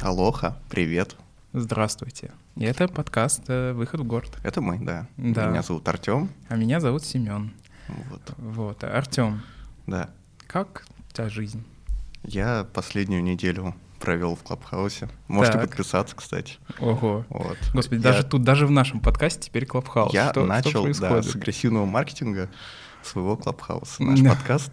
Алоха, привет. Здравствуйте. И это подкаст э, «Выход в город». Это мы, да. Да. Меня зовут Артем. А меня зовут Семен. Вот. Вот. Артем, Да. как тебя жизнь? Я последнюю неделю провел в Клабхаусе. Можете Так. подписаться, кстати. Ого. Вот. Господи, Я- даже тут, даже в нашем подкасте теперь Клабхаус. Я что, начал что да, с агрессивного маркетинга своего Клабхауса, наш подкаст.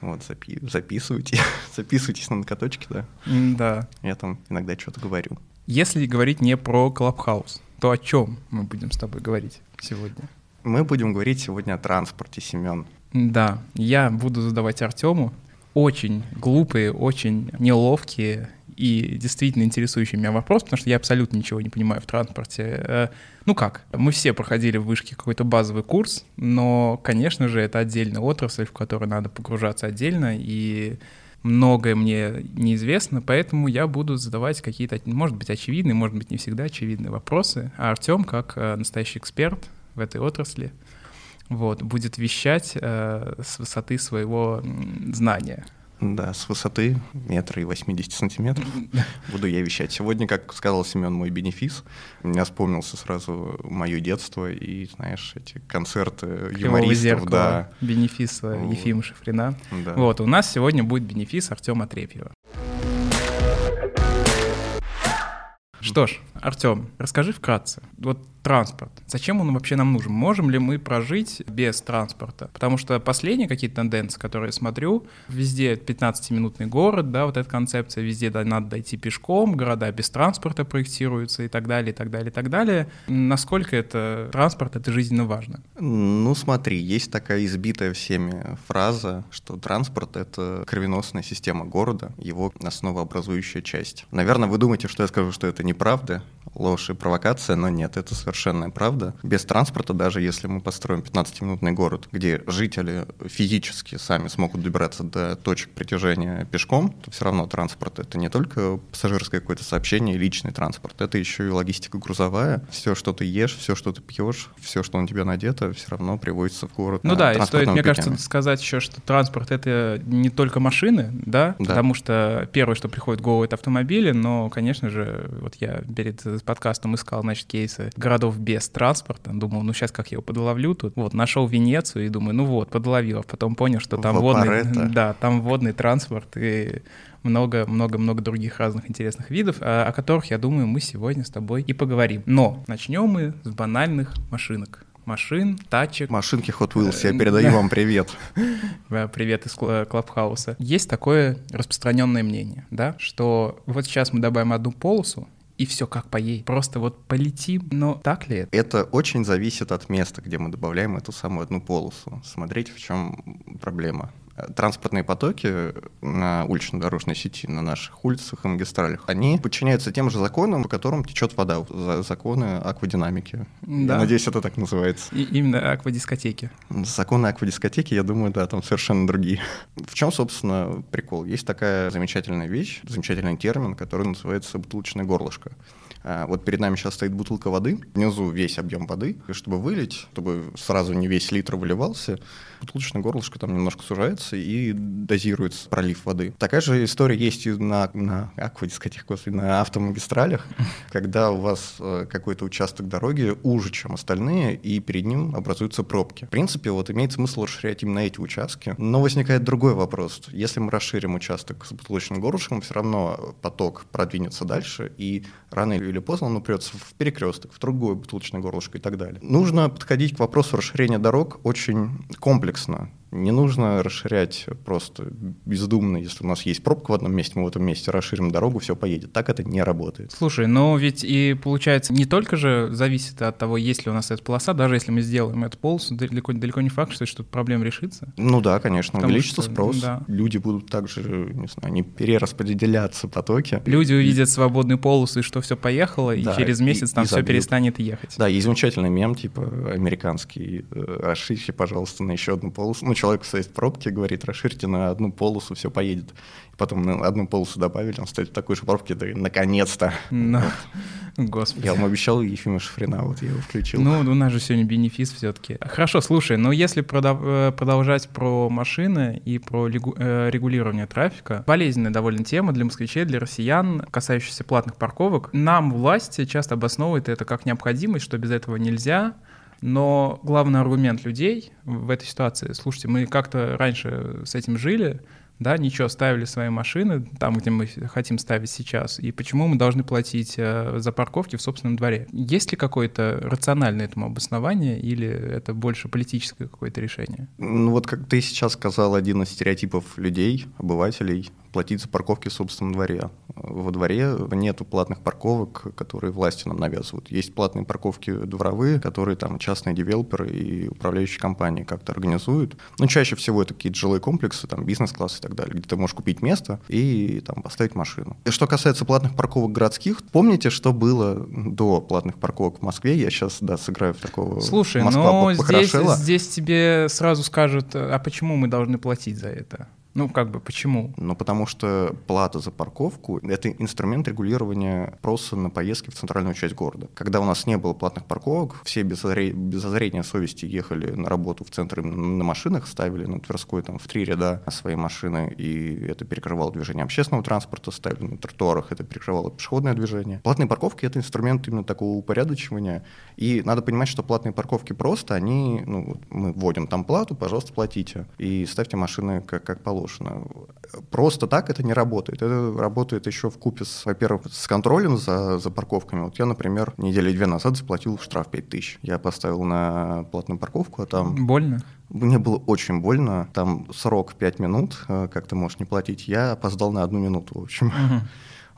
Вот, запи- записывайте, записывайтесь на накаточки, да. Да. Я там иногда что-то говорю. Если говорить не про Клабхаус, то о чем мы будем с тобой говорить сегодня? Мы будем говорить сегодня о транспорте, Семен. Да, я буду задавать Артему очень глупые, очень неловкие и действительно интересующие меня вопросы, потому что я абсолютно ничего не понимаю в транспорте. Э, Ну как, мы все проходили в вышке какой-то базовый курс, но, конечно же, это отдельная отрасль, в которую надо погружаться отдельно, и многое мне неизвестно, поэтому я буду задавать какие-то, может быть, очевидные, может быть, не всегда очевидные вопросы. А Артем, как э, настоящий эксперт в этой отрасли, вот, будет вещать э, с высоты своего знания. Да, с высоты метра и 80 сантиметров буду я вещать. Сегодня, как сказал Семен, мой бенефис. У меня вспомнился сразу мое детство и, знаешь, эти концерты юмористов. зеркала, Да, бенефис Вот. Ефима Шифрина. да. Вот, у нас сегодня будет бенефис Артема Трепьева. Что ж, Артем, расскажи вкратце. Вот транспорт. Зачем он вообще нам нужен? Можем ли мы прожить без транспорта? Потому что последние какие-то тенденции, которые я смотрю, везде 15-минутный город, да, вот эта концепция, везде надо дойти пешком, города без транспорта проектируются и так далее, и так далее, и так далее. Насколько это транспорт, это жизненно важно? Ну, смотри, есть такая избитая всеми фраза, что транспорт — это кровеносная система города, его основообразующая часть. Наверное, вы думаете, что я скажу, что это неправда, ложь и провокация, но нет, это совершенная правда. Без транспорта, даже если мы построим 15-минутный город, где жители физически сами смогут добираться до точек притяжения пешком, то все равно транспорт — это не только пассажирское какое-то сообщение и личный транспорт, это еще и логистика грузовая. Все, что ты ешь, все, что ты пьешь, все, что на тебя надето, все равно приводится в город. Ну да, и стоит, транспортными мне кажется, путями. сказать еще, что транспорт — это не только машины, да? Да. Потому что первое, что приходит в голову, это автомобили, но, конечно же, вот я перед подкастом искал, значит, кейсы городов без транспорта, думал, ну сейчас как я его подловлю тут. Вот, нашел Венецию и думаю, ну вот, подловил, а потом понял, что там водный, да, там водный транспорт и много-много-много других разных интересных видов, а, о, которых, я думаю, мы сегодня с тобой и поговорим. Но начнем мы с банальных машинок. Машин, тачек, Машинки Hot Wheels, я Э, передаю да. вам привет. Привет из Кла- Клабхауса. Есть такое распространенное мнение, да, что вот сейчас мы добавим одну полосу, и все как поедет. Просто вот полетим. Но так ли это? Это очень зависит от места, где мы добавляем эту самую одну полосу. Смотрите, в чем проблема. Транспортные потоки на улично-дорожной сети, на наших улицах и магистралях, они подчиняются тем же законам, по которым течет вода, за- законы аквадинамики. Да. Я надеюсь, это так называется. И именно аквадискотеки. Законы аквадискотеки, я думаю, да, там совершенно другие. В чем, собственно, прикол? Есть такая замечательная вещь, замечательный термин, который называется бутылочное горлышко. А, Вот перед нами сейчас стоит бутылка воды, внизу весь объем воды, и чтобы вылить, чтобы сразу не весь литр выливался, бутылочное горлышко там немножко сужается и дозируется пролив воды. Такая же история есть и на, на аквадискотеках, господи, на автомагистралях, когда у вас э, какой-то участок дороги уже, чем остальные, и перед ним образуются пробки. В принципе, вот имеет смысл расширять именно эти участки. Но возникает другой вопрос. Если мы расширим участок с бутылочным горлышком, все равно поток продвинется дальше, и рано или поздно он упрется в перекресток, в другое бутылочное горлышко и так далее. Нужно подходить к вопросу расширения дорог очень комплексно комплексно. Не нужно расширять просто бездумно. Если у нас есть пробка в одном месте, мы в этом месте расширим дорогу, все поедет. Так это не работает. Слушай, но ведь и получается не только же зависит от того, есть ли у нас эта полоса, даже если мы сделаем эту полосу, далеко, далеко не факт, что что проблема решится. Ну да, конечно, Потому увеличится что, спрос. да. Люди будут также, не знаю, не перераспределяться потоки. Люди увидят свободную полосу и что все поехало, и Да, через и- месяц там и все забьют. перестанет ехать. Да, есть замечательный мем, типа, американский, э, расширьте, пожалуйста, на еще одну полосу, ну, человек стоит в пробке, говорит, расширьте на одну полосу, все поедет. Потом на одну полосу добавили, он стоит в такой же пробке, да, наконец-то. Ну, господи. Я вам обещал Ефима Шифрина, вот я его включил. Ну, у нас же сегодня бенефис все-таки. Хорошо, слушай, но если продав- продолжать про машины и про лигу- э, регулирование трафика, болезненная довольно тема для москвичей, для россиян, касающаяся платных парковок. Нам власти часто обосновывают это как необходимость, что без этого нельзя, но главный аргумент людей в этой ситуации, слушайте, мы как-то раньше с этим жили, да, ничего, ставили свои машины там, где мы хотим ставить сейчас, и почему мы должны платить э, за парковки в собственном дворе? Есть ли какое-то рациональное этому обоснование, или это больше политическое какое-то решение? Ну вот как ты сейчас сказал, один из стереотипов людей, обывателей, платить за парковки в собственном дворе. Во дворе нету платных парковок, которые власти нам навязывают. Есть платные парковки дворовые, которые там частные девелоперы и управляющие компании как-то организуют. Но чаще всего это какие-то жилые комплексы, там бизнес-класс и так далее, где ты можешь купить место и там поставить машину. И что касается платных парковок городских, помните, что было до платных парковок в Москве? Я сейчас, да, сыграю в такого Слушай, Москва но здесь, похорошела. здесь тебе сразу скажут, а почему мы должны платить за это? Ну, как бы, почему? Ну, потому что плата за парковку — это инструмент регулирования спроса на поездки в центральную часть города. Когда у нас не было платных парковок, все без, озре- без озрения совести ехали на работу в центр на машинах, ставили на Тверской там в три ряда свои машины, и это перекрывало движение общественного транспорта, ставили на тротуарах, это перекрывало пешеходное движение. Платные парковки — это инструмент именно такого упорядочивания, и надо понимать, что платные парковки просто, они, ну, мы вводим там плату, пожалуйста, платите, и ставьте машины как, как положено. Просто так это не работает. Это работает еще в купе с, во-первых, с контролем за, за парковками. Вот я, например, недели две назад заплатил штраф 5000. Я поставил на платную парковку, а там... Больно? Мне было очень больно. Там срок 5 минут, э, как ты можешь не платить. Я опоздал на одну минуту, в общем.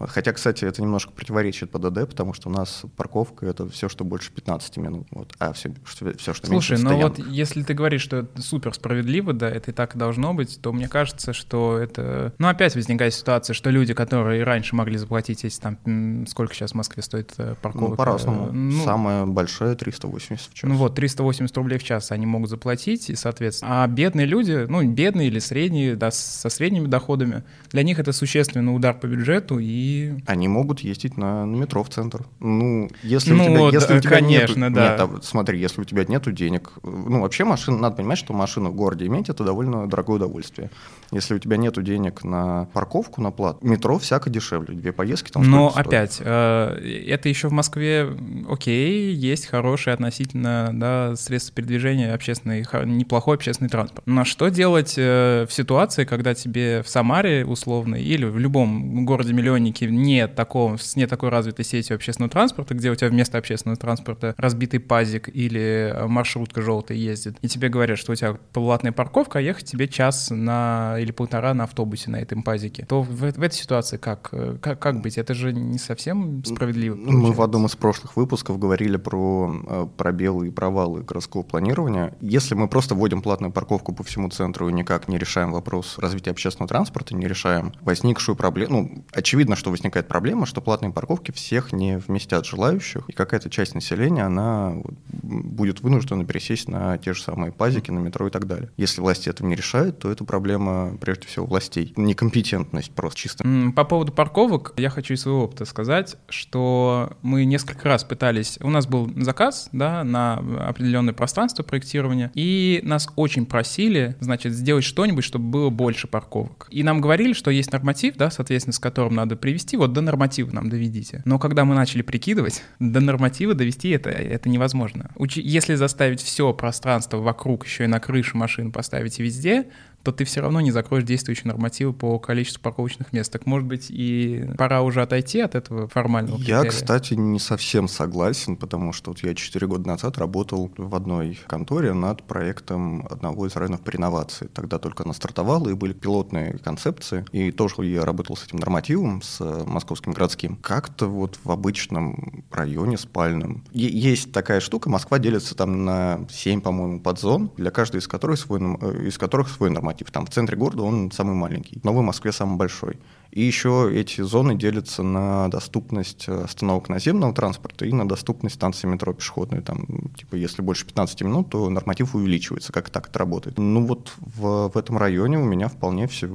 Хотя, кстати, это немножко противоречит ПДД, потому что у нас парковка — это все, что больше 15 минут. Вот. А все, что, все, что Слушай, меньше, ну вот если ты говоришь, что это супер справедливо, да, это и так должно быть, то мне кажется, что это... Ну, опять возникает ситуация, что люди, которые раньше могли заплатить, если там... Сколько сейчас в Москве стоит э, парковка? Ну, по-разному. Ну, Самая большая 380 в час. Ну вот, 380 рублей в час они могут заплатить, и, соответственно. А бедные люди, ну, бедные или средние, да, со средними доходами, для них это существенный удар по бюджету, и Они могут ездить на, на метро в центр. Ну, если Ну, у тебя, если да, у тебя конечно, нету, да. Нет, а, смотри, если у тебя нету денег, э, ну, вообще машина, надо понимать, что машину в городе иметь это довольно дорогое удовольствие. Если у тебя нету денег на парковку, на плату, метро всяко дешевле, две поездки там Но сколько стоит? опять, э, это еще в Москве, окей, есть хорошие относительно да, средства передвижения, общественный, неплохой общественный транспорт. Но что делать э, в ситуации, когда тебе в Самаре условно или в любом городе-миллионнике нет такого, с не такой развитой сетью общественного транспорта, где у тебя вместо общественного транспорта разбитый пазик или э, маршрутка желтая ездит, и тебе говорят, что у тебя платная парковка, а ехать тебе час на или полтора на автобусе на этом пазике, то в, в этой ситуации как, э, как, как быть? Это же не совсем справедливо. Ну, Мы в получается. одном из прошлых выпусков говорили про э, пробелы и провалы городского планирования. Если мы просто вводим платную парковку по всему центру и никак не решаем вопрос развития общественного транспорта, не решаем возникшую проблему, ну, очевидно, что возникает проблема, что платные парковки всех не вместят желающих, и какая-то часть населения, она будет вынуждена пересесть на те же самые пазики, на метро и так далее. Если власти это не решают, то это проблема, прежде всего, властей. Некомпетентность просто чисто. По поводу парковок я хочу из своего опыта сказать, что мы несколько раз пытались... У нас был заказ да, на определенное пространство проектирования, и нас очень просили, значит, сделать что-нибудь, чтобы было больше парковок. И нам говорили, что есть норматив, да, соответственно, с которым надо привести, вот до норматива нам доведите. Но когда мы начали прикидывать, до норматива довести это, это невозможно. Учи- Если заставить все пространство вокруг, еще и на крыше машин поставить везде, то ты все равно не закроешь действующие нормативы по количеству парковочных мест. Так может быть и пора уже отойти от этого формального Я, критерия? кстати, не совсем согласен, потому что вот я 4 года назад работал в одной конторе над проектом одного из районов по реновации. Тогда только она стартовала, и были пилотные концепции. И тоже я работал с этим нормативом, с э, московским городским. Как-то вот в обычном районе спальном. Е- есть такая штука, Москва делится там на 7, по-моему, подзон, для каждой из которых свой, э, из которых свой норматив. Там в центре города он самый маленький, в Москве самый большой. И еще эти зоны делятся на доступность остановок наземного транспорта и на доступность станции метро пешеходной. Там, типа, если больше 15 минут, то норматив увеличивается. Как так это работает? Ну вот в, в этом районе у меня вполне все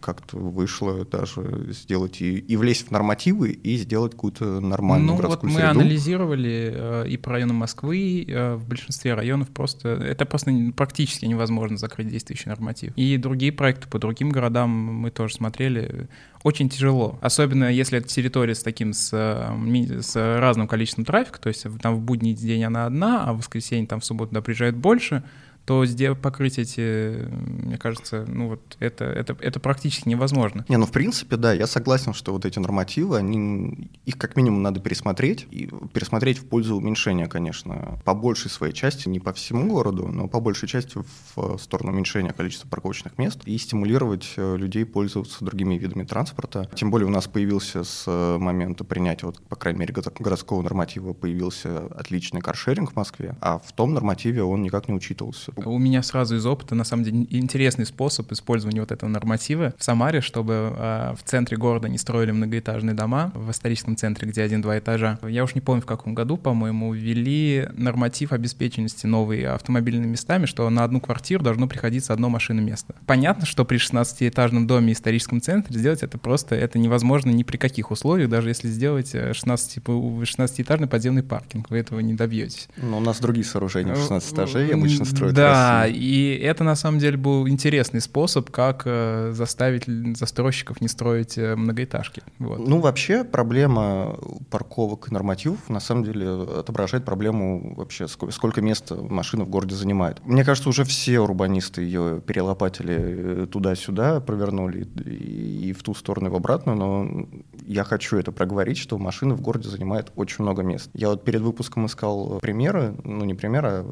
как-то вышло даже сделать и, и влезть в нормативы, и сделать какую-то нормальную ну, городскую вот мы среду. анализировали э, и по районам Москвы, э, в большинстве районов просто... Это просто практически невозможно закрыть действующий норматив. И другие проекты по другим городам мы тоже смотрели очень тяжело. Особенно если это территория с таким, с, э, с разным количеством трафика, то есть там в будний день она одна, а в воскресенье там в субботу туда приезжает больше, то покрыть эти, мне кажется, ну вот это, это, это практически невозможно. Не, ну в принципе, да, я согласен, что вот эти нормативы, они, их как минимум надо пересмотреть, и пересмотреть в пользу уменьшения, конечно, по большей своей части, не по всему городу, но по большей части в сторону уменьшения количества парковочных мест и стимулировать э, людей пользоваться другими видами транспорта. Тем более у нас появился с э, момента принятия, вот, по крайней мере, городского норматива появился отличный каршеринг в Москве, а в том нормативе он никак не учитывался. У меня сразу из опыта, на самом деле, интересный способ использования вот этого норматива в Самаре, чтобы э, в центре города не строили многоэтажные дома, в историческом центре, где один-два этажа. Я уж не помню, в каком году, по-моему, ввели норматив обеспеченности новые автомобильными местами, что на одну квартиру должно приходиться одно машинное место. Понятно, что при 16-этажном доме в историческом центре сделать это просто это невозможно ни при каких условиях, даже если сделать 16, 16-этажный подземный паркинг, вы этого не добьетесь. Но у нас другие сооружения 16 этажей обычно строят да, и это на самом деле был интересный способ, как э, заставить застройщиков не строить э, многоэтажки. Вот. Ну, вообще проблема парковок и нормативов на самом деле отображает проблему вообще, сколько, сколько места машина в городе занимает. Мне кажется, уже все урбанисты ее перелопатили э, туда-сюда, провернули и, и в ту сторону, и в обратную, но я хочу это проговорить, что машина в городе занимает очень много мест. Я вот перед выпуском искал примеры, ну не примеры, а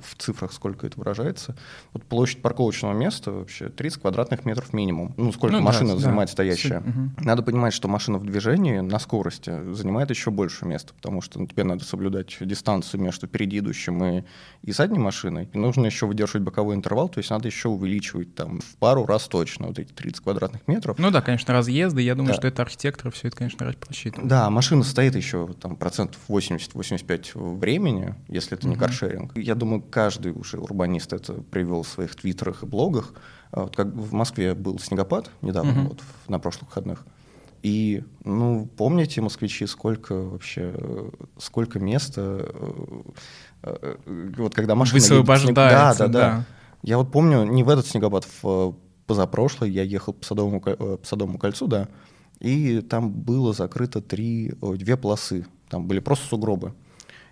в цифрах, сколько это выражается. Вот площадь парковочного места вообще 30 квадратных метров минимум. Ну, сколько ну, машина да, занимает да. стоящая. Угу. Надо понимать, что машина в движении на скорости занимает еще больше места, потому что ну, тебе надо соблюдать дистанцию между впереди идущим и, и задней машиной. И нужно еще выдерживать боковой интервал, то есть надо еще увеличивать там в пару раз точно вот эти 30 квадратных метров. Ну да, конечно, разъезды. Я думаю, да. что это архитекторы все это, конечно, просчитывают. Да, машина стоит еще там процентов 80-85 времени, если это не угу. каршеринг. Я думаю, каждый уже урбанист это привел в своих твиттерах и блогах. А вот как в Москве был снегопад недавно, угу. вот, на прошлых выходных. И, ну, помните, москвичи, сколько вообще, сколько места, э, э, вот когда машина... Высвобождается, да, да, да, да. Я вот помню, не в этот снегопад, в позапрошлый я ехал по Садовому, э, по Садовому кольцу, да, и там было закрыто три, две полосы, там были просто сугробы.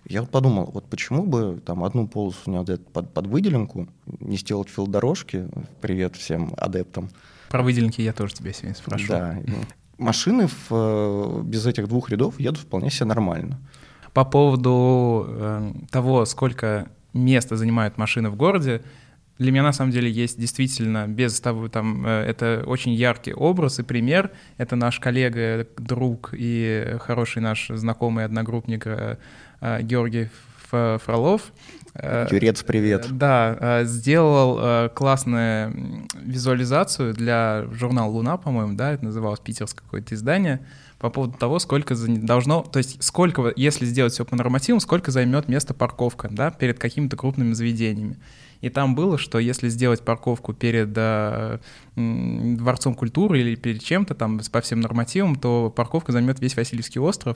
Я вот подумал, вот почему бы там одну полосу не отдать под, под выделенку, не сделать филдорожки, привет всем адептам. Про выделенки я тоже тебя сегодня спрашивал. Да. Машины в, э, без этих двух рядов едут вполне себе нормально. По поводу э, того, сколько места занимают машины в городе, для меня на самом деле есть действительно без того там э, это очень яркий образ и пример. Это наш коллега, друг и хороший наш знакомый одногруппник э, э, Георгий Фролов. Юрец, привет. Да, сделал классную визуализацию для журнала «Луна», по-моему, да, это называлось питерское какое-то издание, по поводу того, сколько должно, то есть сколько, если сделать все по нормативам, сколько займет место парковка, да, перед какими-то крупными заведениями. И там было, что если сделать парковку перед э, Дворцом культуры или перед чем-то там по всем нормативам, то парковка займет весь Васильевский остров.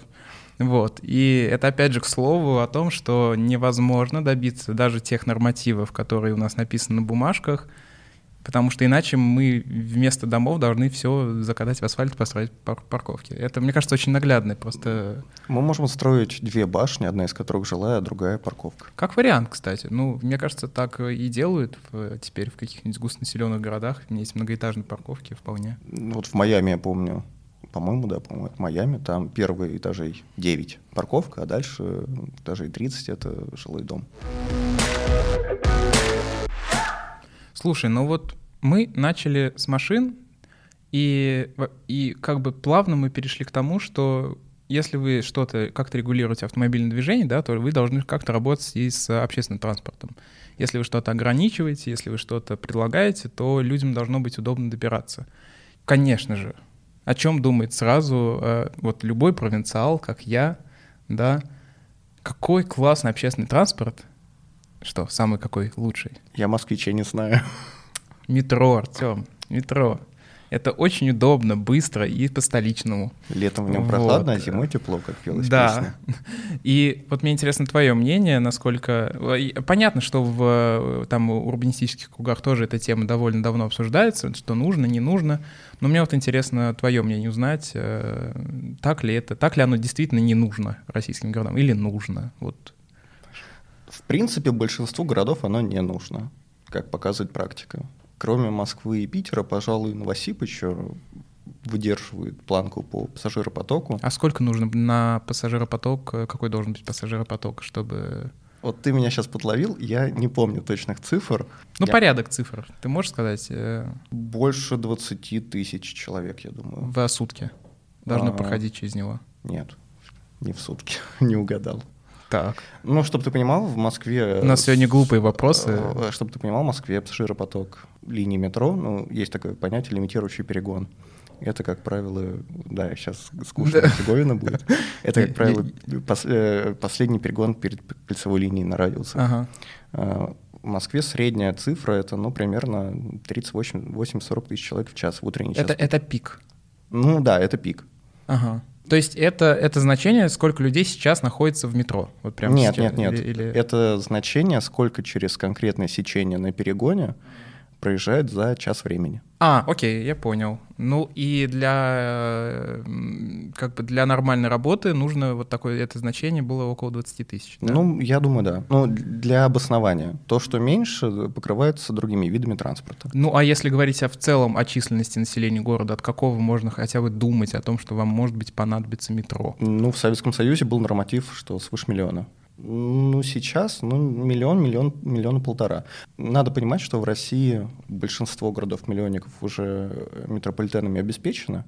Вот. И это опять же к слову о том, что невозможно добиться даже тех нормативов, которые у нас написаны на бумажках, потому что иначе мы вместо домов должны все закатать в асфальт, построить пар парковки. Это, мне кажется, очень наглядно. Просто... Мы можем строить две башни, одна из которых жилая, а другая парковка. Как вариант, кстати. Ну, мне кажется, так и делают в, теперь в каких-нибудь густонаселенных городах. У меня есть многоэтажные парковки вполне. Ну, вот в Майами, я помню, по-моему, да, по-моему, это Майами, там первые этажей 9 парковка, а дальше этажей 30 — это жилой дом. Слушай, ну вот мы начали с машин, и, и как бы плавно мы перешли к тому, что если вы что-то как-то регулируете автомобильное движение, да, то вы должны как-то работать и с общественным транспортом. Если вы что-то ограничиваете, если вы что-то предлагаете, то людям должно быть удобно добираться. Конечно же, о чем думает сразу э, вот любой провинциал, как я, да, какой классный общественный транспорт, что, самый какой лучший? Я москвичей не знаю. Метро, Артем, метро. Это очень удобно, быстро и по-столичному. Летом в нем вот. прохладно, а зимой тепло, как пелось Да. Песня. И вот мне интересно твое мнение, насколько... Понятно, что в там урбанистических кругах тоже эта тема довольно давно обсуждается, что нужно, не нужно. Но мне вот интересно твое мнение узнать, э, так ли это, так ли оно действительно не нужно российским городам или нужно? Вот. В принципе, большинству городов оно не нужно, как показывает практика. Кроме Москвы и Питера, пожалуй, Новосиб еще выдерживает планку по пассажиропотоку. А сколько нужно на пассажиропоток? Какой должен быть пассажиропоток, чтобы... Вот ты меня сейчас подловил, я не помню точных цифр. Ну, я... порядок цифр. Ты можешь сказать? Э, Больше 20 тысяч человек, я думаю. В сутки должно а... проходить через него? Нет, не в сутки, не угадал. Так. Ну, чтобы ты понимал, в Москве... У нас сегодня глупые вопросы. Э, чтобы ты понимал, в Москве пассажиропоток линии метро, ну, есть такое понятие лимитирующий перегон. Это, как правило, да, сейчас скучно да. Будет. Это, как правило, пос, э, последний перегон перед кольцевой линией на радиусе. Ага. А, в Москве средняя цифра это, ну, примерно 38-40 тысяч человек в час в утренний час. Это, это пик? Ну да, это пик. Ага. То есть это, это значение, сколько людей сейчас находится в метро? Вот прямо нет, сейчас, нет, нет. Или, или... Это значение, сколько через конкретное сечение на перегоне проезжает за час времени. А, окей, я понял. Ну и для как бы для нормальной работы нужно вот такое это значение было около 20 тысяч. Да? Ну, я думаю, да. Ну, для обоснования. То, что меньше, покрывается другими видами транспорта. Ну, а если говорить о в целом о численности населения города, от какого можно хотя бы думать о том, что вам, может быть, понадобится метро? Ну, в Советском Союзе был норматив, что свыше миллиона. Ну, сейчас, ну, миллион, миллион, миллион и полтора. Надо понимать, что в России большинство городов-миллионников уже метрополитенами обеспечено.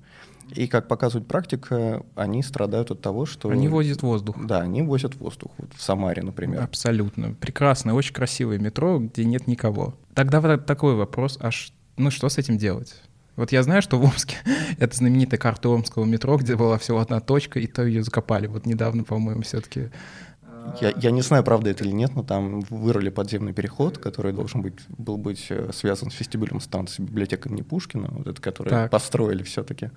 И, как показывает практика, они страдают от того, что... Они возят воздух. Да, они возят воздух. Вот в Самаре, например. Абсолютно. Прекрасное, очень красивое метро, где нет никого. Тогда вот такой вопрос, а ну что с этим делать? Вот я знаю, что в Омске это знаменитая карта Омского метро, где была всего одна точка, и то ее закопали. Вот недавно, по-моему, все-таки я, я не знаю, правда это или нет, но там вырыли подземный переход, который должен быть, был быть э, связан с вестибюлем станции библиотека имени Пушкина, вот это, который так. построили все-таки.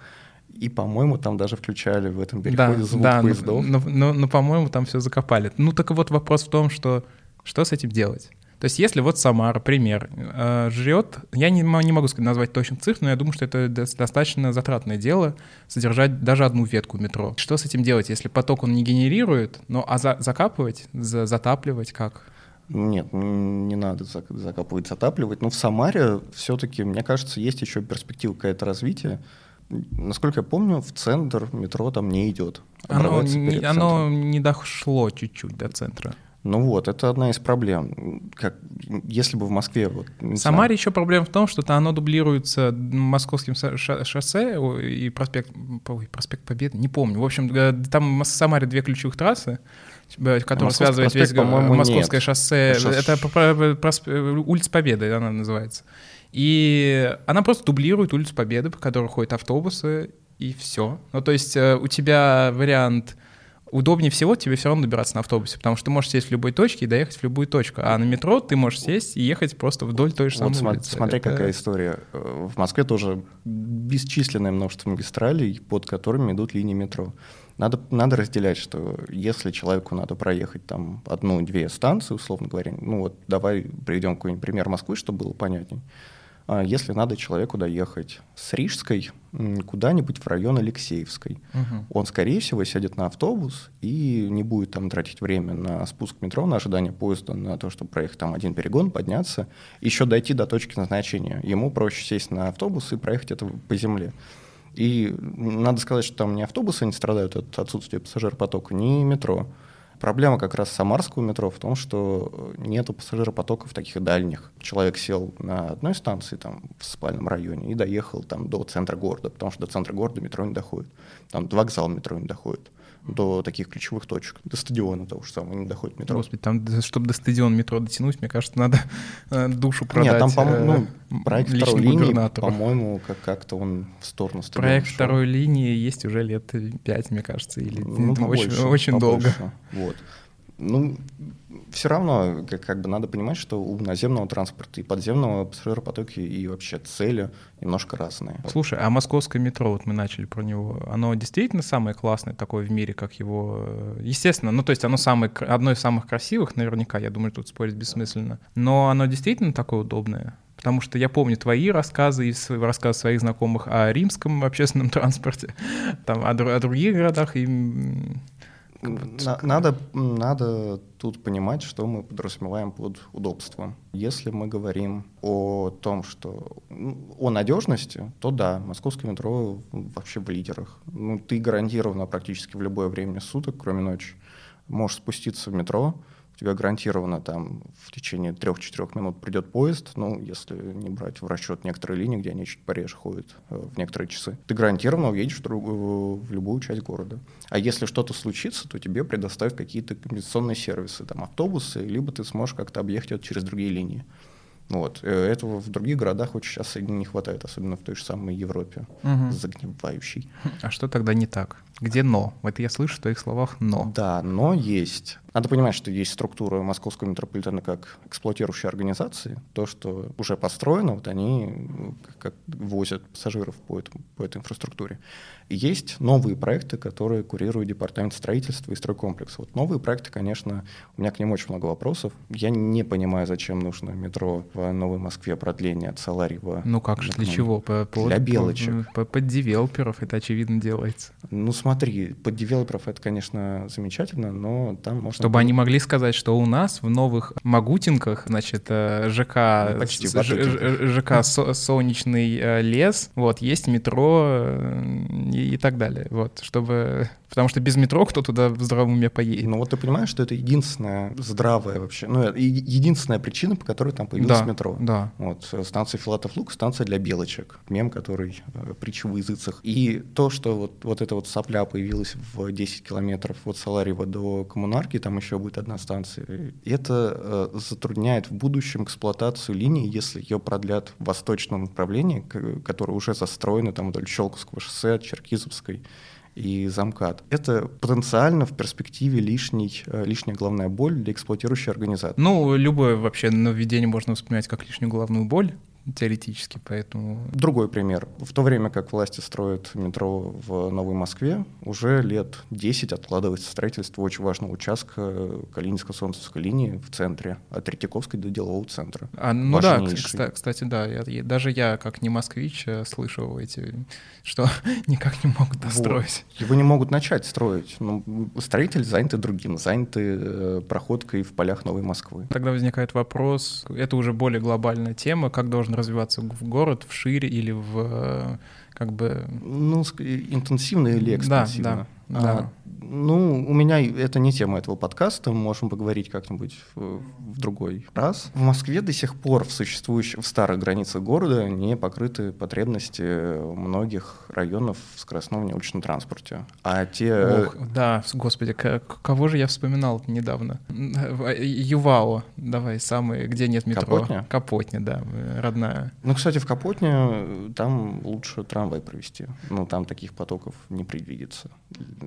И, по-моему, там даже включали в этом переходе да, звук да, поездов. Но, но, но, но, по-моему, там все закопали. Ну, так вот вопрос в том, что что с этим делать? То есть если вот Самара, пример, э, жрет, я не, не могу сказать, назвать точно цифр, но я думаю, что это достаточно затратное дело содержать даже одну ветку метро. Что с этим делать, если поток он не генерирует, но а за, закапывать, за, затапливать как? Нет, не надо закапывать, затапливать. Но в Самаре все-таки, мне кажется, есть еще перспектива какая-то развития. Насколько я помню, в центр метро там не идет. Оно, не, оно не дошло чуть-чуть до центра. Ну вот, это одна из проблем. Как, если бы в Москве... Вот, в Самаре еще проблема в том, что -то оно дублируется московским шоссе и проспект, ой, проспект Победы, не помню. В общем, э, там в Самаре две ключевых трассы, э, которые связывают весь московское нет. шоссе. Шос... Это просп... улица Победы, она называется. И она просто дублирует улицу Победы, по которой ходят автобусы, и все. Ну, то есть э, у тебя вариант удобнее всего тебе все равно добираться на автобусе, потому что ты можешь сесть в любой точке и доехать в любую точку. А на метро ты можешь сесть и ехать просто вдоль той же самой вот улицы. Смотри, Это... какая история. Э, в Москве тоже бесчисленное множество магистралей, под которыми идут линии метро. Надо, надо разделять, что если человеку надо проехать там одну-две станции, условно говоря, ну вот давай приведем какой-нибудь пример Москвы, чтобы было понятней. А если надо человеку доехать с Рижской куда-нибудь в район Алексеевской. Угу. Он, скорее всего, сядет на автобус и не будет там тратить время на спуск метро, на ожидание поезда, на то, чтобы проехать там один перегон, подняться, еще дойти до точки назначения. Ему проще сесть на автобус и проехать это по земле. И надо сказать, что там не автобусы не страдают от отсутствия пассажиропотока, ни метро. Проблема как раз самарского метро в том, что нету пассажиропотоков таких дальних. Человек сел на одной станции там в спальном районе и доехал там до центра города, потому что до центра города метро не доходит. Там до вокзала метро не доходит до таких ключевых точек, до стадиона того же самого не доходит метро. Господи, там, чтобы до стадиона метро дотянуть, мне кажется, надо э, душу продать. Нет, там, по э, ну, Проект второй линии, по-моему, как- как-то он в сторону стадиона Проект шел. второй линии есть уже лет пять, мне кажется, или ну, побольше, очень, очень долго. Вот. Ну, все равно, как, как бы надо понимать, что у наземного транспорта и подземного пассажиропотоки и вообще цели немножко разные. Слушай, а московское метро, вот мы начали про него, оно действительно самое классное такое в мире, как его... Э, естественно, ну то есть оно самое, одно из самых красивых наверняка, я думаю, тут спорить бессмысленно, но оно действительно такое удобное? Потому что я помню твои рассказы и рассказы своих знакомых о римском общественном транспорте, там, о, о других городах, и надо, надо тут понимать, что мы подразумеваем под удобством. Если мы говорим о том, что о надежности, то да, московское метро вообще в лидерах. Ну, ты гарантированно практически в любое время суток, кроме ночи, можешь спуститься в метро, тебя гарантированно там в течение трех-четырех минут придет поезд, ну, если не брать в расчет некоторые линии, где они чуть пореже ходят э, в некоторые часы, ты гарантированно уедешь в, друг, в любую часть города. А если что-то случится, то тебе предоставят какие-то компенсационные сервисы, там, автобусы, либо ты сможешь как-то объехать это через другие линии. Вот. Э, этого в других городах очень сейчас не хватает, особенно в той же самой Европе, угу. загнивающей. А что тогда не так? Где «но»? Это я слышу в твоих словах «но». Да, «но» есть. Надо понимать, что есть структура московского метрополитена как эксплуатирующей организации. То, что уже построено, вот они как возят пассажиров по, этому, по этой инфраструктуре. И есть новые проекты, которые курирует департамент строительства и стройкомплекса. Вот новые проекты, конечно, у меня к ним очень много вопросов. Я не понимаю, зачем нужно метро в Новой Москве продление от Саларьева. Ну как же, для чего? По, для белочек. По, по, под девелоперов это очевидно делается. Ну смотри, под девелоперов это, конечно, замечательно, но там можно чтобы они могли сказать, что у нас в новых Магутинках, значит, э, ЖК, ну, почти Ж, ЖК Солнечный э, лес, вот, есть метро э, и, и так далее, вот, чтобы Потому что без метро кто туда в здравом уме поедет? Ну вот ты понимаешь, что это единственная здравая вообще, ну единственная причина, по которой там появилось да, метро. Да. Вот станция Филатов-Лук, станция для белочек, мем, который э, притча в языцах. И то, что вот, вот эта вот сопля появилась в 10 километров от Саларева до Коммунарки, там еще будет одна станция, это э, затрудняет в будущем эксплуатацию линии, если ее продлят в восточном направлении, которое уже застроено там вдоль Щелковского шоссе, Черкизовской и замкат. Это потенциально в перспективе лишний, э, лишняя главная боль для эксплуатирующей организации. Ну, любое вообще нововведение можно воспринимать как лишнюю главную боль теоретически, поэтому... Другой пример. В то время как власти строят метро в Новой Москве, уже лет 10 откладывается строительство очень важного участка Калининско-Солнцевской линии в центре, от Третьяковской до делового центра. А, ну да, кстати, да, я, даже я, как не москвич, э, слышал эти, что никак не могут достроить. Вот. Его не могут начать строить. Ну, строители заняты другим, заняты э, проходкой в полях Новой Москвы. Тогда возникает вопрос, это уже более глобальная тема, как должен должен развиваться в город, в шире или в э, как бы... Ну, интенсивно или экстенсивно. Да, да. А, ну, у меня это не тема этого подкаста, мы можем поговорить как-нибудь в, в другой раз. В Москве до сих пор в существующих, в старых границах города не покрыты потребности многих районов в скоростном неуличном транспорте. А те... Ох, да, господи, кого же я вспоминал недавно? Ювао, давай, самый, где нет метро. Капотня? Капотня, да, родная. Ну, кстати, в Капотне э, там лучше трамвай провести. Ну, там таких потоков не предвидится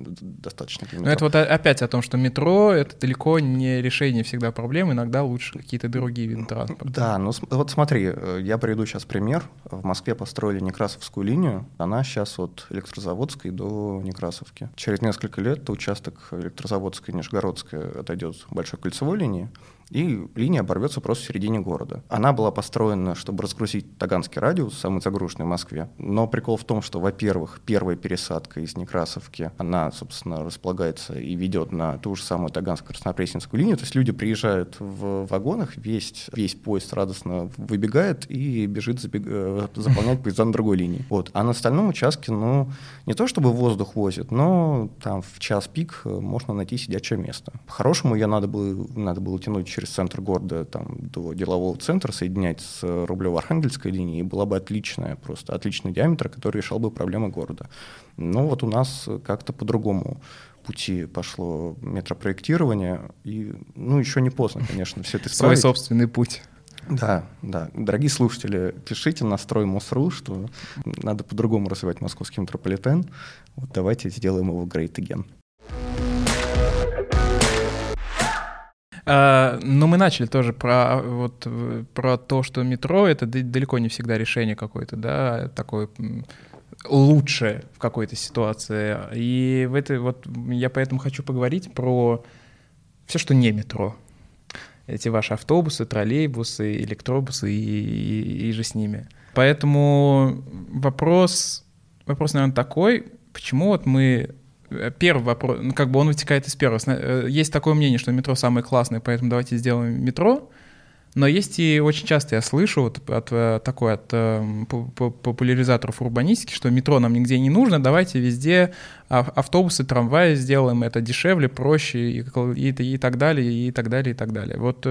достаточно. Но это вот опять о том, что метро — это далеко не решение всегда проблем, иногда лучше какие-то другие виды транспорта. Да, ну вот смотри, э, я приведу сейчас пример. В Москве построили Некрасовскую линию, она сейчас от Электрозаводской до Некрасовки. Через несколько лет участок Электрозаводской и Нижегородской отойдет большой кольцевой линии, и линия оборвется просто в середине города. Она была построена, чтобы разгрузить Таганский радиус, самый загруженный в Москве. Но прикол в том, что, во-первых, первая пересадка из Некрасовки, она, собственно, располагается и ведет на ту же самую Таганско-Краснопресненскую линию. То есть люди приезжают в вагонах, весь, весь поезд радостно выбегает и бежит забег... Э, заполнять поезда на другой линии. Вот. А на остальном участке, ну, не то чтобы воздух возит, но там в час пик можно найти сидячее место. По-хорошему, ее надо было, надо было тянуть через центр города там, до делового центра, соединять с Рублево-Архангельской линией, и была бы отличная, просто отличный диаметр, который решал бы проблемы города. Но вот у нас как-то по-другому пути пошло метропроектирование, и, ну, еще не поздно, конечно, все это исправить. Свой собственный путь. Да, да. Дорогие слушатели, пишите на строй МОСРУ, что надо по-другому развивать московский метрополитен. Вот давайте сделаем его great again. А, но мы начали тоже про, вот, про то, что метро — это далеко не всегда решение какое-то, да, такое лучшее в какой-то ситуации. И в этой вот я поэтому хочу поговорить про все, что не метро. Эти ваши автобусы, троллейбусы, электробусы и, и, и же с ними. Поэтому вопрос, вопрос, наверное, такой, почему вот мы Э, первый вопрос, ну, как бы он вытекает из первого. Э, есть такое мнение, что метро самое классное, поэтому давайте сделаем метро. Но есть и очень часто я слышу вот от, от такой от э, популяризаторов урбанистики, что метро нам нигде не нужно, давайте везде автобусы, трамваи сделаем, это дешевле, проще и, и, и так далее, и так далее, и так далее. Вот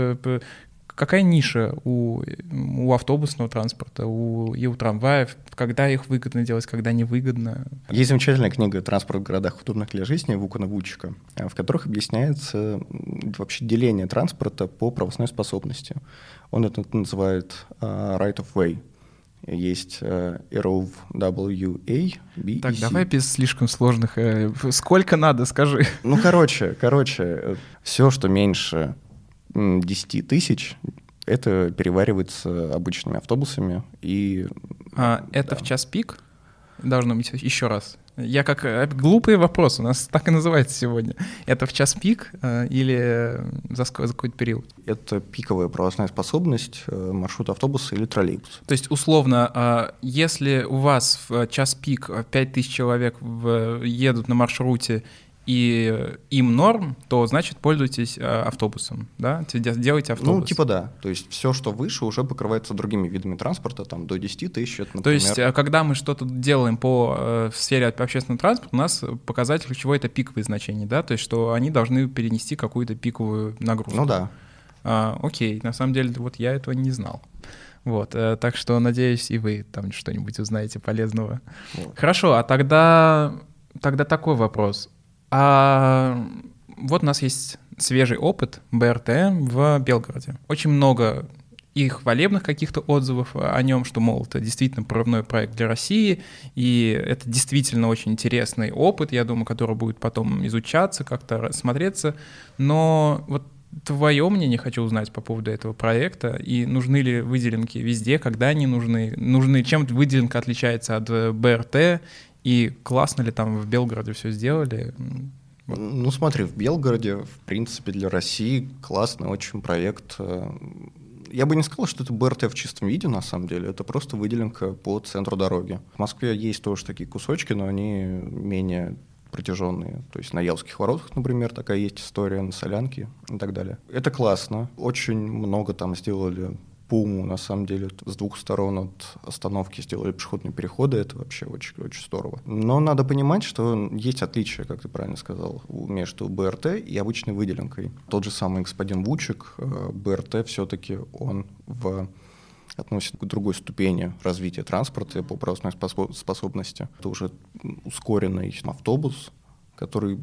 какая ниша у, у автобусного транспорта у, и у трамваев, когда их выгодно делать, когда невыгодно? Есть замечательная книга «Транспорт в городах, удобных для жизни» Вукана Вучика, в которых объясняется вообще деление транспорта по пропускной способности. Он это называет uh, right of way. Есть uh, ROWA, B Так, давай без слишком сложных. Э, сколько надо, скажи. Ну, короче, короче, э, все, что меньше 10 тысяч, это переваривается обычными автобусами. И, а, это да. в час пик? Должно быть еще раз. Я как э, глупый вопрос, у нас так и называется сегодня. Это в час пик э, или за, за какой-то период? Это пиковая пропускная способность э, маршрута автобуса или троллейбуса. То есть, условно, э, если у вас в час пик 5000 человек в, едут на маршруте и им норм, то значит пользуйтесь э, автобусом, да, делайте автобус. Ну, типа да, то есть все, что выше, уже покрывается другими видами транспорта, там до 10 тысяч, это, например... То есть э, когда мы что-то делаем по э, в сфере общественного транспорта, у нас показатель ключевой — это пиковые значения, да, то есть что они должны перенести какую-то пиковую нагрузку. Ну да. А, окей, на самом деле вот я этого не знал. Вот, так что надеюсь, и вы там что-нибудь узнаете полезного. Вот. Хорошо, а тогда, тогда такой вопрос. А вот у нас есть свежий опыт БРТ в Белгороде. Очень много и хвалебных каких-то отзывов о нем, что, мол, это действительно прорывной проект для России, и это действительно очень интересный опыт, я думаю, который будет потом изучаться, как-то смотреться. Но вот твое мнение хочу узнать по поводу этого проекта, и нужны ли выделенки везде, когда они нужны, нужны, чем выделенка отличается от БРТ, и классно ли там в Белгороде все сделали? Ну смотри, в Белгороде, в принципе, для России классный очень проект. Я бы не сказал, что это БРТ в чистом виде, на самом деле. Это просто выделенка по центру дороги. В Москве есть тоже такие кусочки, но они менее протяженные. То есть на Ялских воротах, например, такая есть история, на Солянке и так далее. Это классно. Очень много там сделали Пуму, на самом деле, с двух сторон от остановки сделали пешеходные переходы, это вообще очень, очень здорово. Но надо понимать, что есть отличия, как ты правильно сказал, между БРТ и обычной выделенкой. Тот же самый господин Вучик, э, БРТ все-таки он в относится к другой ступени развития транспорта по пропускной способности. Это уже ускоренный автобус, который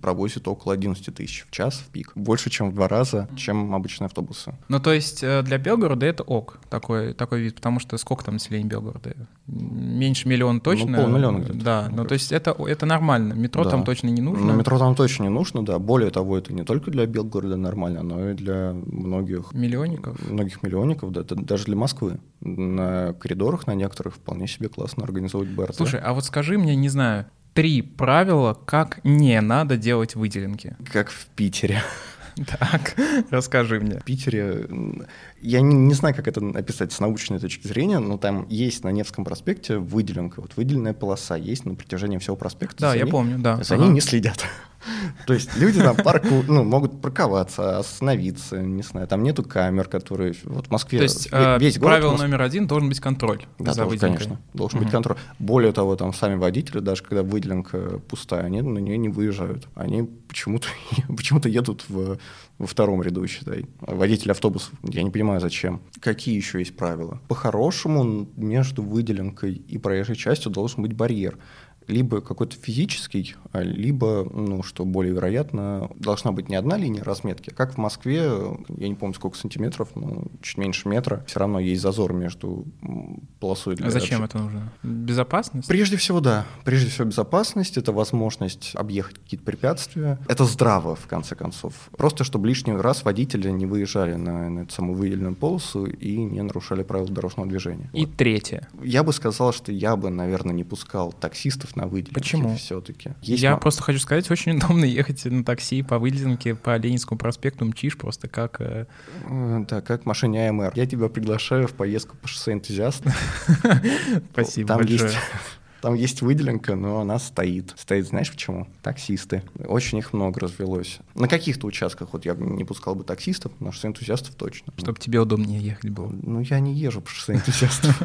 провозит около 11 тысяч в час в пик. Больше, чем в два раза, чем обычные автобусы. Ну, то есть э, для Белгорода это ок, такой, такой вид, потому что сколько там населения Белгорода? Меньше миллиона точно? Ну, полмиллиона где-то. Да, ну то есть это, это нормально. Метро да. там точно не нужно? Ну, метро там точно не нужно, да. Более того, это не только для Белгорода нормально, но и для многих... Миллионников? Многих миллионников, да. Даже для Москвы. На коридорах, на некоторых вполне себе классно организовать БРТ. Слушай, а вот скажи мне, не знаю, три правила, как не надо делать выделенки. Как в Питере. Так, расскажи мне. В Питере, я не, не знаю, как это описать с научной точки зрения, но там есть на Невском проспекте выделенка, вот выделенная полоса есть на протяжении всего проспекта. Да, я ней, помню, да. За ага. ней не следят. То есть люди там парку, ну, могут парковаться, остановиться, не знаю, там нету камер, которые... Вот в Москве То есть э, весь город... правило номер один должен быть контроль да, за должен, конечно, должен угу. быть контроль. Более того, там сами водители, даже когда выделенка пустая, они на нее не выезжают. Они почему-то почему едут в, во втором ряду, считай. Водители автобусов, я не понимаю, зачем. Какие еще есть правила? По-хорошему, между выделенкой и проезжей частью должен быть барьер либо какой-то физический, а, либо, ну, что более вероятно, должна быть не одна линия разметки. Как в Москве, я не помню, сколько сантиметров, но чуть меньше метра, все равно есть зазор между полосой для... А зачем это нужно? Безопасность? Прежде всего, да. Прежде всего, безопасность — это возможность объехать какие-то препятствия. Это здраво, в конце концов. Просто, чтобы лишний раз водители не выезжали на, на эту самую выделенную полосу и не нарушали правила дорожного движения. И вот. третье. Я бы сказал, что я бы, наверное, не пускал таксистов на выделенке. Почему? Все-таки. я м- просто хочу сказать, очень удобно ехать на такси по выделенке, по Ленинскому проспекту, мчишь просто как... Э... э да, как машине АМР. Я тебя приглашаю в поездку по шоссе энтузиаст. Спасибо Там большое. Там есть выделенка, но она стоит. Стоит, знаешь почему? Таксисты. Очень их много развелось. На каких-то участках вот я не пускал бы таксистов, но шоссе энтузиастов точно. Чтобы тебе удобнее ехать было. Ну, я не езжу по шоссе энтузиастов.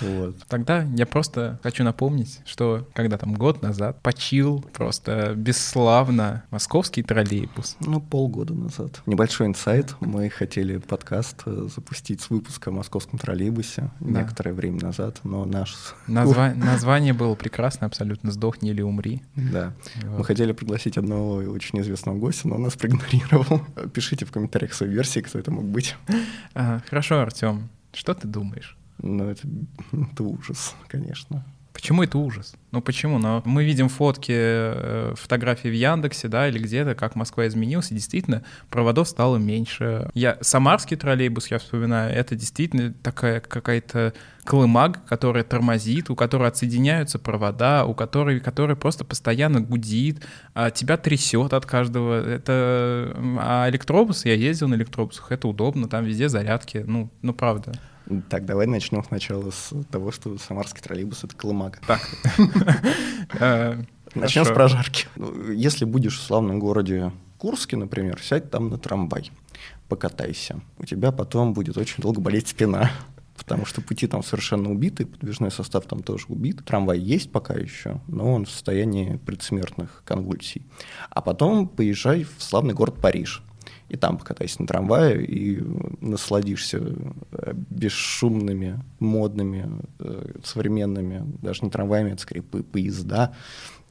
Тогда я просто хочу напомнить, что когда там год назад почил просто бесславно московский троллейбус. Ну, полгода назад. Небольшой инсайт. Мы хотели подкаст э, запустить с выпуска о московском троллейбусе некоторое время назад, но наш... Назва... Название было прекрасно абсолютно «Сдохни или умри». Да. Вот. Мы хотели пригласить одного очень известного гостя, но он нас проигнорировал. Пишите в комментариях свои версии, кто это мог быть. А, хорошо, Артем. Что ты думаешь? Ну, это, это ужас, конечно. Почему это ужас? Ну почему? Но мы видим фотки, э, фотографии в Яндексе, да, или где-то, как Москва изменилась, и действительно проводов стало меньше. Я самарский троллейбус, я вспоминаю, это действительно такая какая-то колымага, которая тормозит, у которой отсоединяются провода, у которой, которая просто постоянно гудит, а тебя трясет от каждого. Это... А электробус, я ездил на электробусах, это удобно, там везде зарядки, ну, ну правда. Так, давай начнем сначала с того, что самарский троллейбус — это колымага. Так. Э, начнем с прожарки. Если будешь в славном городе Курске, например, сядь там на трамвай, покатайся. У тебя потом будет очень долго болеть спина потому что пути там совершенно убиты, подвижной состав там тоже убит. Трамвай есть пока еще, но он в состоянии предсмертных конвульсий. А потом поезжай в славный город Париж и там покатайся на трамвае и насладишься э, бесшумными, модными, э, современными, даже не трамваями, это скорее поезда,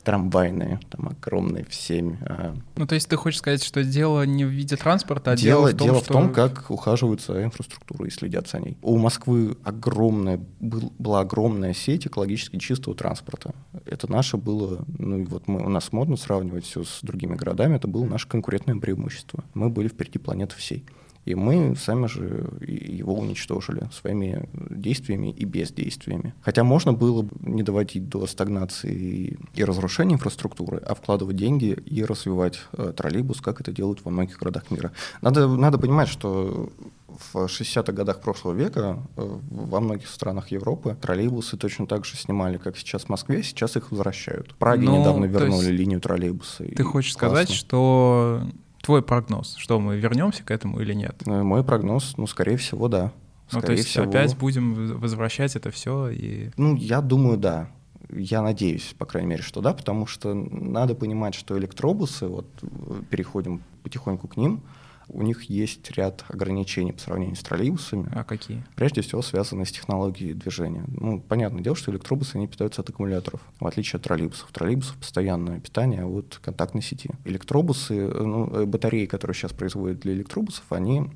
трамвайные, там огромные в 7. А ну, то есть ты хочешь сказать, что дело не в виде транспорта, а дело, дело в том, дело что... в том как ухаживают за инфраструктурой и следят за ней. У Москвы огромная, был, была огромная сеть экологически чистого транспорта. Это наше было, ну и вот мы, у нас модно сравнивать все с другими городами, это было наше конкурентное преимущество. Мы были впереди планеты всей. И мы сами же его уничтожили своими действиями и бездействиями. Хотя можно было бы не доводить до стагнации и разрушения инфраструктуры, а вкладывать деньги и развивать э, троллейбус, как это делают во многих городах мира. Надо, надо понимать, что в 60-х годах прошлого века э, во многих странах Европы троллейбусы точно так же снимали, как сейчас в Москве, сейчас их возвращают. В Праге ну, недавно вернули линию троллейбуса. Ты хочешь классно. сказать, что твой прогноз? Что мы вернемся к этому или нет? Э, мой прогноз, ну, скорее всего, да. Ну, то есть всего... опять будем возвращать это все и... Ну, я думаю, да. Я надеюсь, по крайней мере, что да, потому что надо понимать, что электробусы, вот э, переходим потихоньку к ним, у них есть ряд ограничений по сравнению с троллейбусами. А какие? Прежде всего связаны с технологией движения. Ну, понятное дело, что электробусы, они питаются от аккумуляторов, в отличие от троллейбусов. Троллейбусов постоянное питание от контактной сети. Электробусы, ну, э, батареи, которые сейчас производят для электробусов, они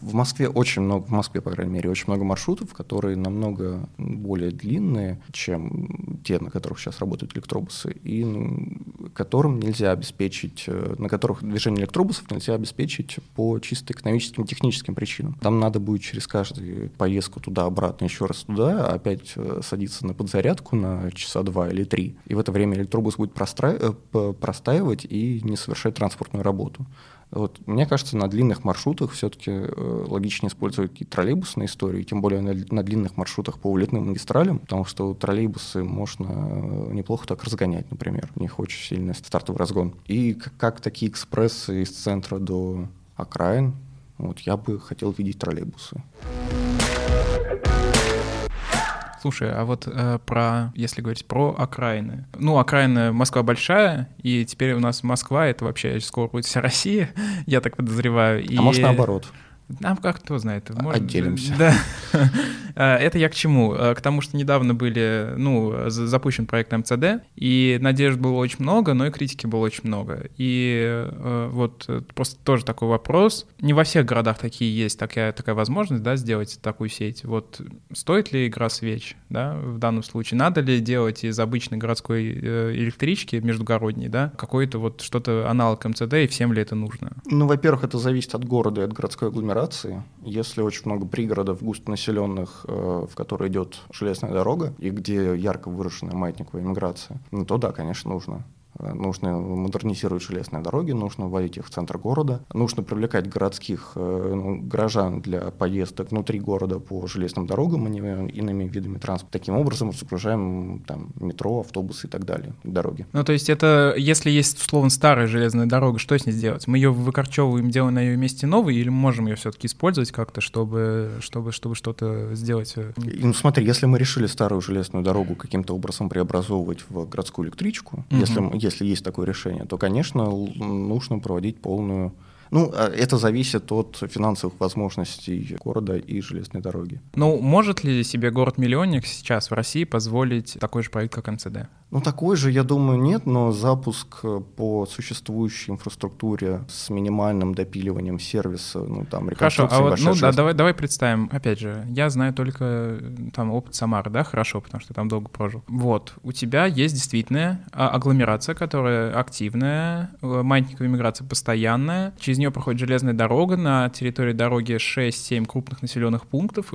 в Москве очень много, в Москве, по крайней мере, очень много маршрутов, которые намного более длинные, чем те, на которых сейчас работают электробусы, и ну, которым нельзя обеспечить, э, на которых движение электробусов нельзя обеспечить по чисто экономическим, техническим причинам. Там надо будет через каждую поездку туда-обратно, еще раз туда, опять э, садиться на подзарядку на часа два или три. И в это время электробус будет простраивать, э, простаивать и не совершать транспортную работу. Вот, мне кажется, на длинных маршрутах все-таки э, логичнее использовать какие-то троллейбусные истории, тем более на, длинных маршрутах по улетным магистралям, потому что троллейбусы можно э, неплохо так разгонять, например. У них очень сильный стартовый разгон. И как такие экспрессы из центра до окраин, вот я бы хотел видеть троллейбусы. Слушай, а вот э, про, если говорить про окраины. Ну, окраины Москва большая, и теперь у нас Москва — это вообще скоро будет вся Россия, я так подозреваю. И... А может наоборот? Нам как кто знает. Может, Отделимся. Да. А, это я к чему? А, к тому, что недавно были, ну, запущен проект МЦД, и надежд было очень много, но и критики было очень много. И вот э, просто тоже такой вопрос. Не во всех городах такие есть такая, такая возможность, да, сделать такую сеть. Вот стоит ли игра свеч, да, в данном случае? Надо ли делать из обычной городской э, электрички междугородней, да, какой-то вот что-то аналог МЦД, и всем ли это нужно? Ну, во-первых, это зависит от города и от городской агломерации. Если очень много пригородов густонаселенных, э, в которые идет железная дорога, и где ярко выраженная маятниковая миграция, ну то да, конечно, нужно. Э, нужно модернизировать железные дороги, нужно вводить их в центр города, нужно привлекать городских э, ну, горожан для поездок внутри города по железным дорогам, а не иными видами транспорта. Таким образом загружаем там метро, автобусы и так далее, дороги. Ну, то есть это, если есть, условно, старая железная дорога, что с ней сделать? Мы ее выкорчевываем, делаем на ее месте новый, или мы можем ее все-таки использовать как-то, чтобы, чтобы, чтобы что-то сделать? Ну, смотри, если мы решили старую железную дорогу каким-то образом преобразовывать в городскую электричку, mm-hmm. если если есть такое решение, то, конечно, нужно проводить полную ну, а это зависит от финансовых возможностей города и железной дороги. Ну, может ли себе город-миллионник сейчас в России позволить такой же проект, как МЦД? Ну, такой же, я думаю, нет, но запуск э, по существующей инфраструктуре с минимальным допиливанием сервиса, ну, там, Хорошо, а вот, ну, да, давай, давай представим, опять же, я знаю только э, там опыт Самары, да, хорошо, потому что там долго прожил. Вот, у тебя есть действительно а, агломерация, которая активная, э, маятниковая миграция постоянная, через нее проходит железная дорога, на территории дороги 6-7 крупных населенных пунктов,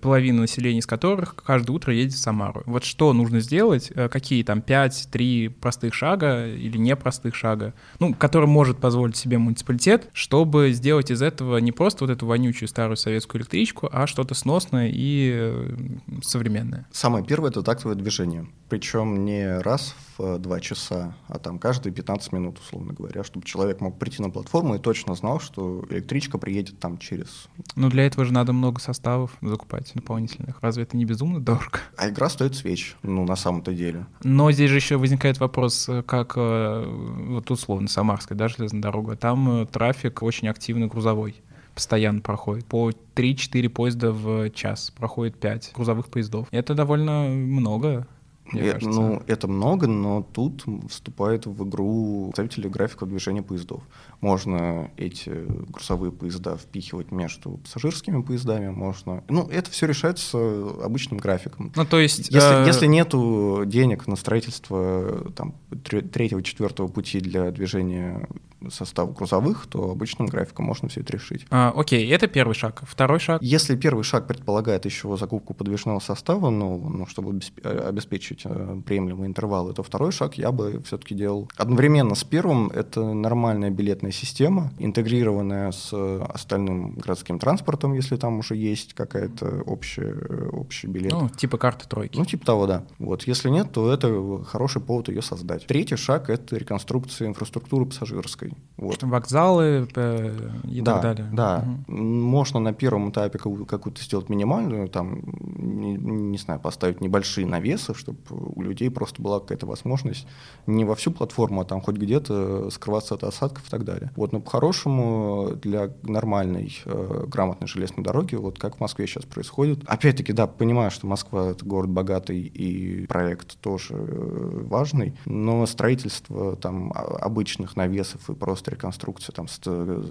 половина населения из которых каждое утро едет в Самару. Вот что нужно сделать, какие там там 5-3 простых шага или непростых шага, ну, который может позволить себе муниципалитет, чтобы сделать из этого не просто вот эту вонючую старую советскую электричку, а что-то сносное и э, современное. Самое первое — это тактовое движение. Причем не раз в 2 часа, а там каждые 15 минут, условно говоря, чтобы человек мог прийти на платформу и точно знал, что электричка приедет там через... Ну, для этого же надо много составов закупать дополнительных. Разве это не безумно дорого? А игра стоит свеч, ну, на самом-то деле. Но здесь же еще возникает вопрос, как э, вот условно Самарская, да, железная дорога, там э, трафик очень активный грузовой постоянно проходит. По 3-4 поезда в час проходит 5 грузовых поездов. Это довольно много мне э, Ну, это много, но тут вступает в игру представители графиков движения поездов. Можно эти грузовые поезда впихивать между пассажирскими поездами, можно... Ну, это все решается обычным графиком. Ну, то есть... Если, э... если нету денег на строительство там, третьего, четвертого пути для движения состав грузовых, то обычным графиком можно все это решить. А, окей, это первый шаг. Второй шаг? Если первый шаг предполагает еще закупку подвижного состава, ну, ну чтобы обеспечить э, приемлемые интервалы, то второй шаг я бы все-таки делал одновременно с первым. Это нормальная билетная система, интегрированная с остальным городским транспортом, если там уже есть какая-то общая, общий билет. Ну, типа карты тройки. Ну, типа того, да. Вот. Если нет, то это хороший повод ее создать. Третий шаг — это реконструкция инфраструктуры пассажирской. Вот. Вокзалы э, и да, так далее. Да, угу. можно на первом этапе какую-то сделать минимальную, там, не, не знаю, поставить небольшие навесы, чтобы у людей просто была какая-то возможность не во всю платформу, а там хоть где-то скрываться от осадков и так далее. Вот, но по-хорошему для нормальной, э, грамотной железной дороги, вот как в Москве сейчас происходит, опять-таки, да, понимаю, что Москва — это город богатый и проект тоже э, важный, но строительство там обычных навесов и просто реконструкция, там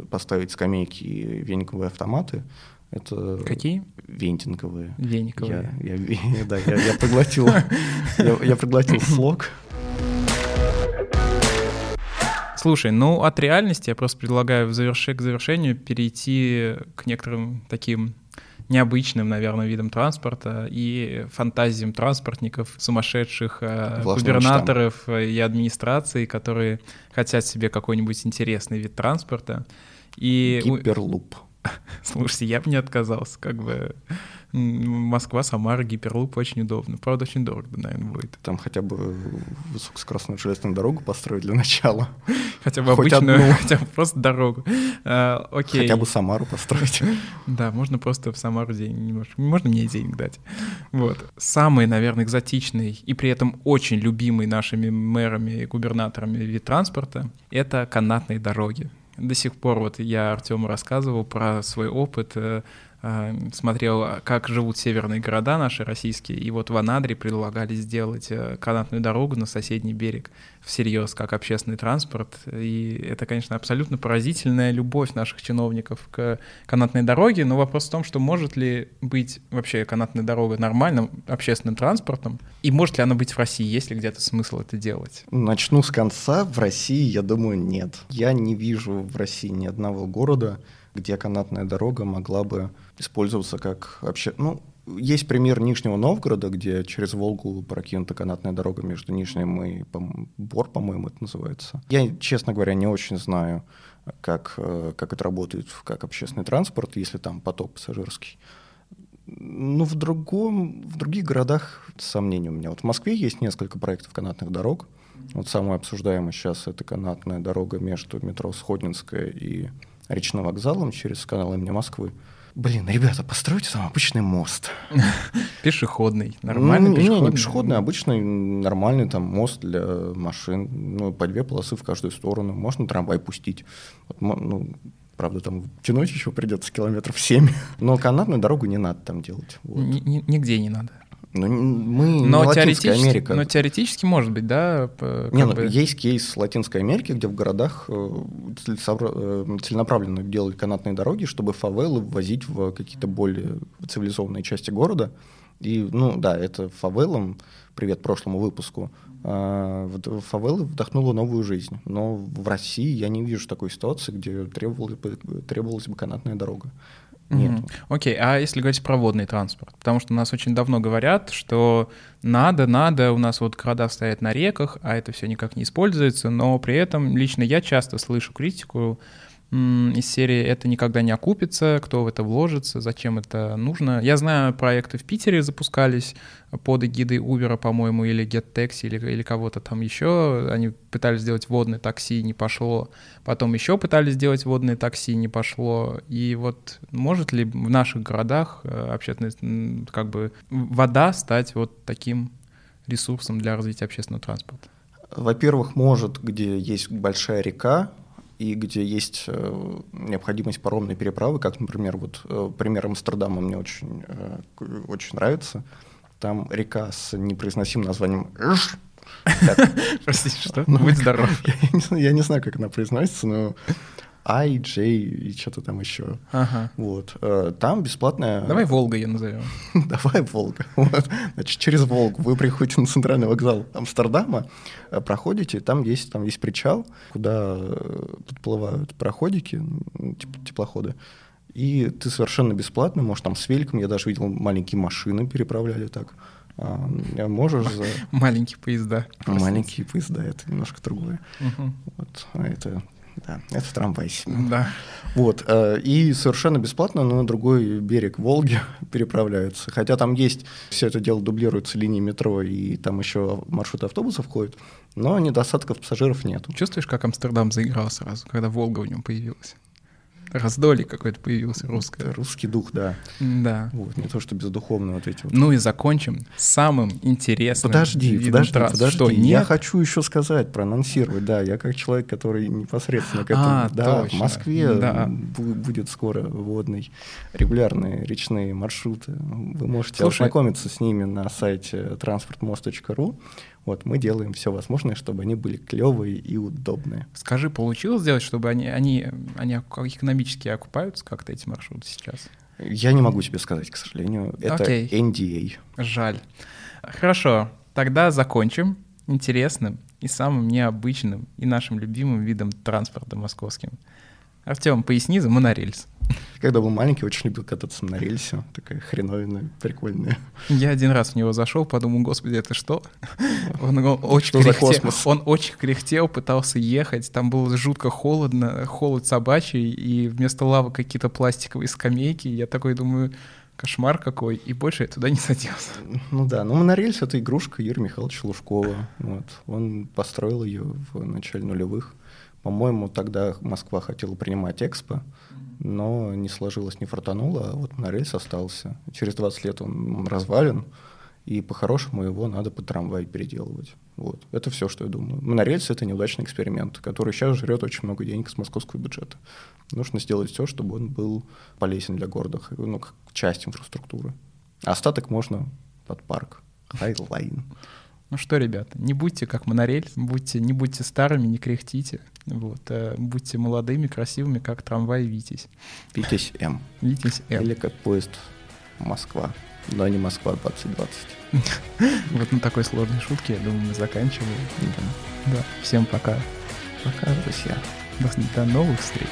поставить скамейки и вениковые автоматы. Это Какие? Вентинговые. Вениковые. Я, я, да, я, я проглотил, я, я проглотил слог. Слушай, ну от реальности я просто предлагаю в заверши, к завершению перейти к некоторым таким необычным, наверное, видом транспорта и фантазиям транспортников, сумасшедших э, губернаторов мечтам. и администрации, которые хотят себе какой-нибудь интересный вид транспорта. И... Гиперлуп. Слушайте, я бы не отказался, как бы Москва, Самара, Гиперлуп очень удобно. Правда, очень дорого, наверное, будет. Там хотя бы высокоскоростную железную дорогу построить для начала. Хотя бы Хоть обычную, одну. хотя бы просто дорогу. А, окей. Хотя бы Самару построить. Да, можно просто в Самару денег, можно мне денег дать. Вот. Самый, наверное, экзотичный и при этом очень любимый нашими мэрами и губернаторами вид транспорта — это канатные дороги до сих пор вот я Артему рассказывал про свой опыт э, смотрел, как живут северные города наши российские, и вот в Анадре предлагали сделать э, канатную дорогу на соседний берег всерьез, как общественный транспорт. И это, конечно, абсолютно поразительная любовь наших чиновников к канатной дороге, но вопрос в том, что может ли быть вообще канатная дорога нормальным общественным транспортом, и может ли она быть в России, есть ли где-то смысл это делать? Начну с конца. В России, я думаю, нет. Я не вижу в России ни одного города, где канатная дорога могла бы использоваться как вообще... Ну, есть пример Нижнего Новгорода, где через Волгу прокинута канатная дорога между Нижним и Бор, по-моему, это называется. Я, честно говоря, не очень знаю, как, э, как это работает как общественный транспорт, если там поток пассажирский. Ну, в, другом, в других городах сомнения у меня. Вот в Москве есть несколько проектов канатных дорог. Вот самый обсуждаемый сейчас это канатная дорога между метро Сходнинская и речным вокзалом через канал имени Москвы. Блин, ребята, постройте там обычный мост. Пешеходный, нормальный пешеходный. Не, не пешеходный, обычный нормальный там мост для машин. Ну, по две полосы в каждую сторону. Можно трамвай пустить. Вот, ну, Правда, там тянуть еще придется километров 7. Но канатную дорогу не надо там делать. Вот. Нигде не надо. Ну, мы но не Латинская Америка. Но теоретически может быть, да? Не, ну, есть кейс Латинской Америки, где в городах э, э, целенаправленно делают канатные дороги, чтобы фавелы ввозить в какие-то более цивилизованные части города. И, ну да, это фавелам, привет прошлому выпуску, а, фавелы вдохнула новую жизнь. Но в России я не вижу такой ситуации, где требовалась бы, требовалась бы канатная дорога. Нет. Окей, okay. а если говорить про водный транспорт? Потому что у нас очень давно говорят, что надо, надо, у нас вот города стоят на реках, а это все никак не используется, но при этом лично я часто слышу критику из серии «это никогда не окупится», кто в это вложится, зачем это нужно. Я знаю, проекты в Питере запускались под эгидой Uber, по-моему, или GetTaxi, или, или кого-то там еще. Они пытались сделать водное такси, не пошло. Потом еще пытались сделать водное такси, не пошло. И вот может ли в наших городах э, общественная, как бы вода стать вот таким ресурсом для развития общественного транспорта? Во-первых, может, где есть большая река, и где есть э, необходимость паромной переправы, как, например, вот э, пример Амстердама мне очень, э, очень нравится. Там река с непроизносимым названием Иш. Простите, что? Ну, Будь здоров. Я не знаю, как она произносится, но I, J и что-то там еще. Ага. Вот. Э, там бесплатная... Давай Волга ее назовем. Давай Волга. Вот. Значит, через Волгу вы приходите на центральный вокзал Амстердама, э, проходите, там есть, там есть причал, куда э, подплывают проходики, теплоходы, и ты совершенно бесплатно, можешь там с великом, я даже видел маленькие машины переправляли так, а, можешь за... Маленькие поезда. Маленькие поезда, это немножко другое. Угу. Вот, а это да, это в трамвае. Да. Вот, э, и совершенно бесплатно на другой берег Волги переправляются. Хотя там есть, все это дело дублируется линией метро, и там еще маршруты автобусов ходят, но недостатков пассажиров нет. Чувствуешь, как Амстердам заиграл сразу, когда Волга в нем появилась? Раздолье какое-то появился русское. Русский дух, да. Да. Вот, не то, что бездуховно вот эти вот. Ну и закончим самым интересным Подожди, подожди, трасс. подожди. Что, нет? Я хочу еще сказать, проанонсировать, да, я как человек, который непосредственно к этому... А, да, точно. в Москве да. будет скоро водный, регулярные речные маршруты. Вы можете Слушай, ознакомиться с ними на сайте transportmost.ru. Вот мы делаем все возможное, чтобы они были клевые и удобные. Скажи, получилось сделать, чтобы они, они, они экономически окупаются как-то эти маршруты сейчас? Я не могу тебе сказать, к сожалению. Это Окей. NDA. Жаль. Хорошо, тогда закончим интересным и самым необычным и нашим любимым видом транспорта московским. Артем, поясни за монорельс. Когда был маленький, очень любил кататься на рельсе. Такая хреновина, прикольная. Я один раз в него зашел, подумал, господи, это что? Он, он очень что кряхтел? Он очень кряхтел, пытался ехать. Там было жутко холодно, холод собачий, и вместо лавы какие-то пластиковые скамейки. Я такой думаю, кошмар какой, и больше я туда не садился. Ну да, ну монорельс — это игрушка Юрия Михайловича Лужкова. Вот. Он построил ее в начале нулевых. По-моему, тогда Москва хотела принимать Экспо, но не сложилось, не фартануло, а вот на рельс остался. Через 20 лет он, развален, и по-хорошему его надо под трамвай переделывать. Вот. Это все, что я думаю. Монорельсы — это неудачный эксперимент, который сейчас жрет очень много денег с московского бюджета. Нужно сделать все, чтобы он был полезен для города, ну, как часть инфраструктуры. Остаток можно под парк. Хайлайн. Ну что, ребята, не будьте как монорель, будьте, не будьте старыми, не кряхтите. Вот, э, будьте молодыми, красивыми, как трамвай Витязь. Витязь М. Витязь М. Или как поезд Москва, но не Москва 2020. Вот на такой сложной шутке, я думаю, мы заканчиваем. Да. Всем пока. Пока, друзья. До, до новых встреч.